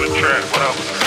I'm a trap. What up?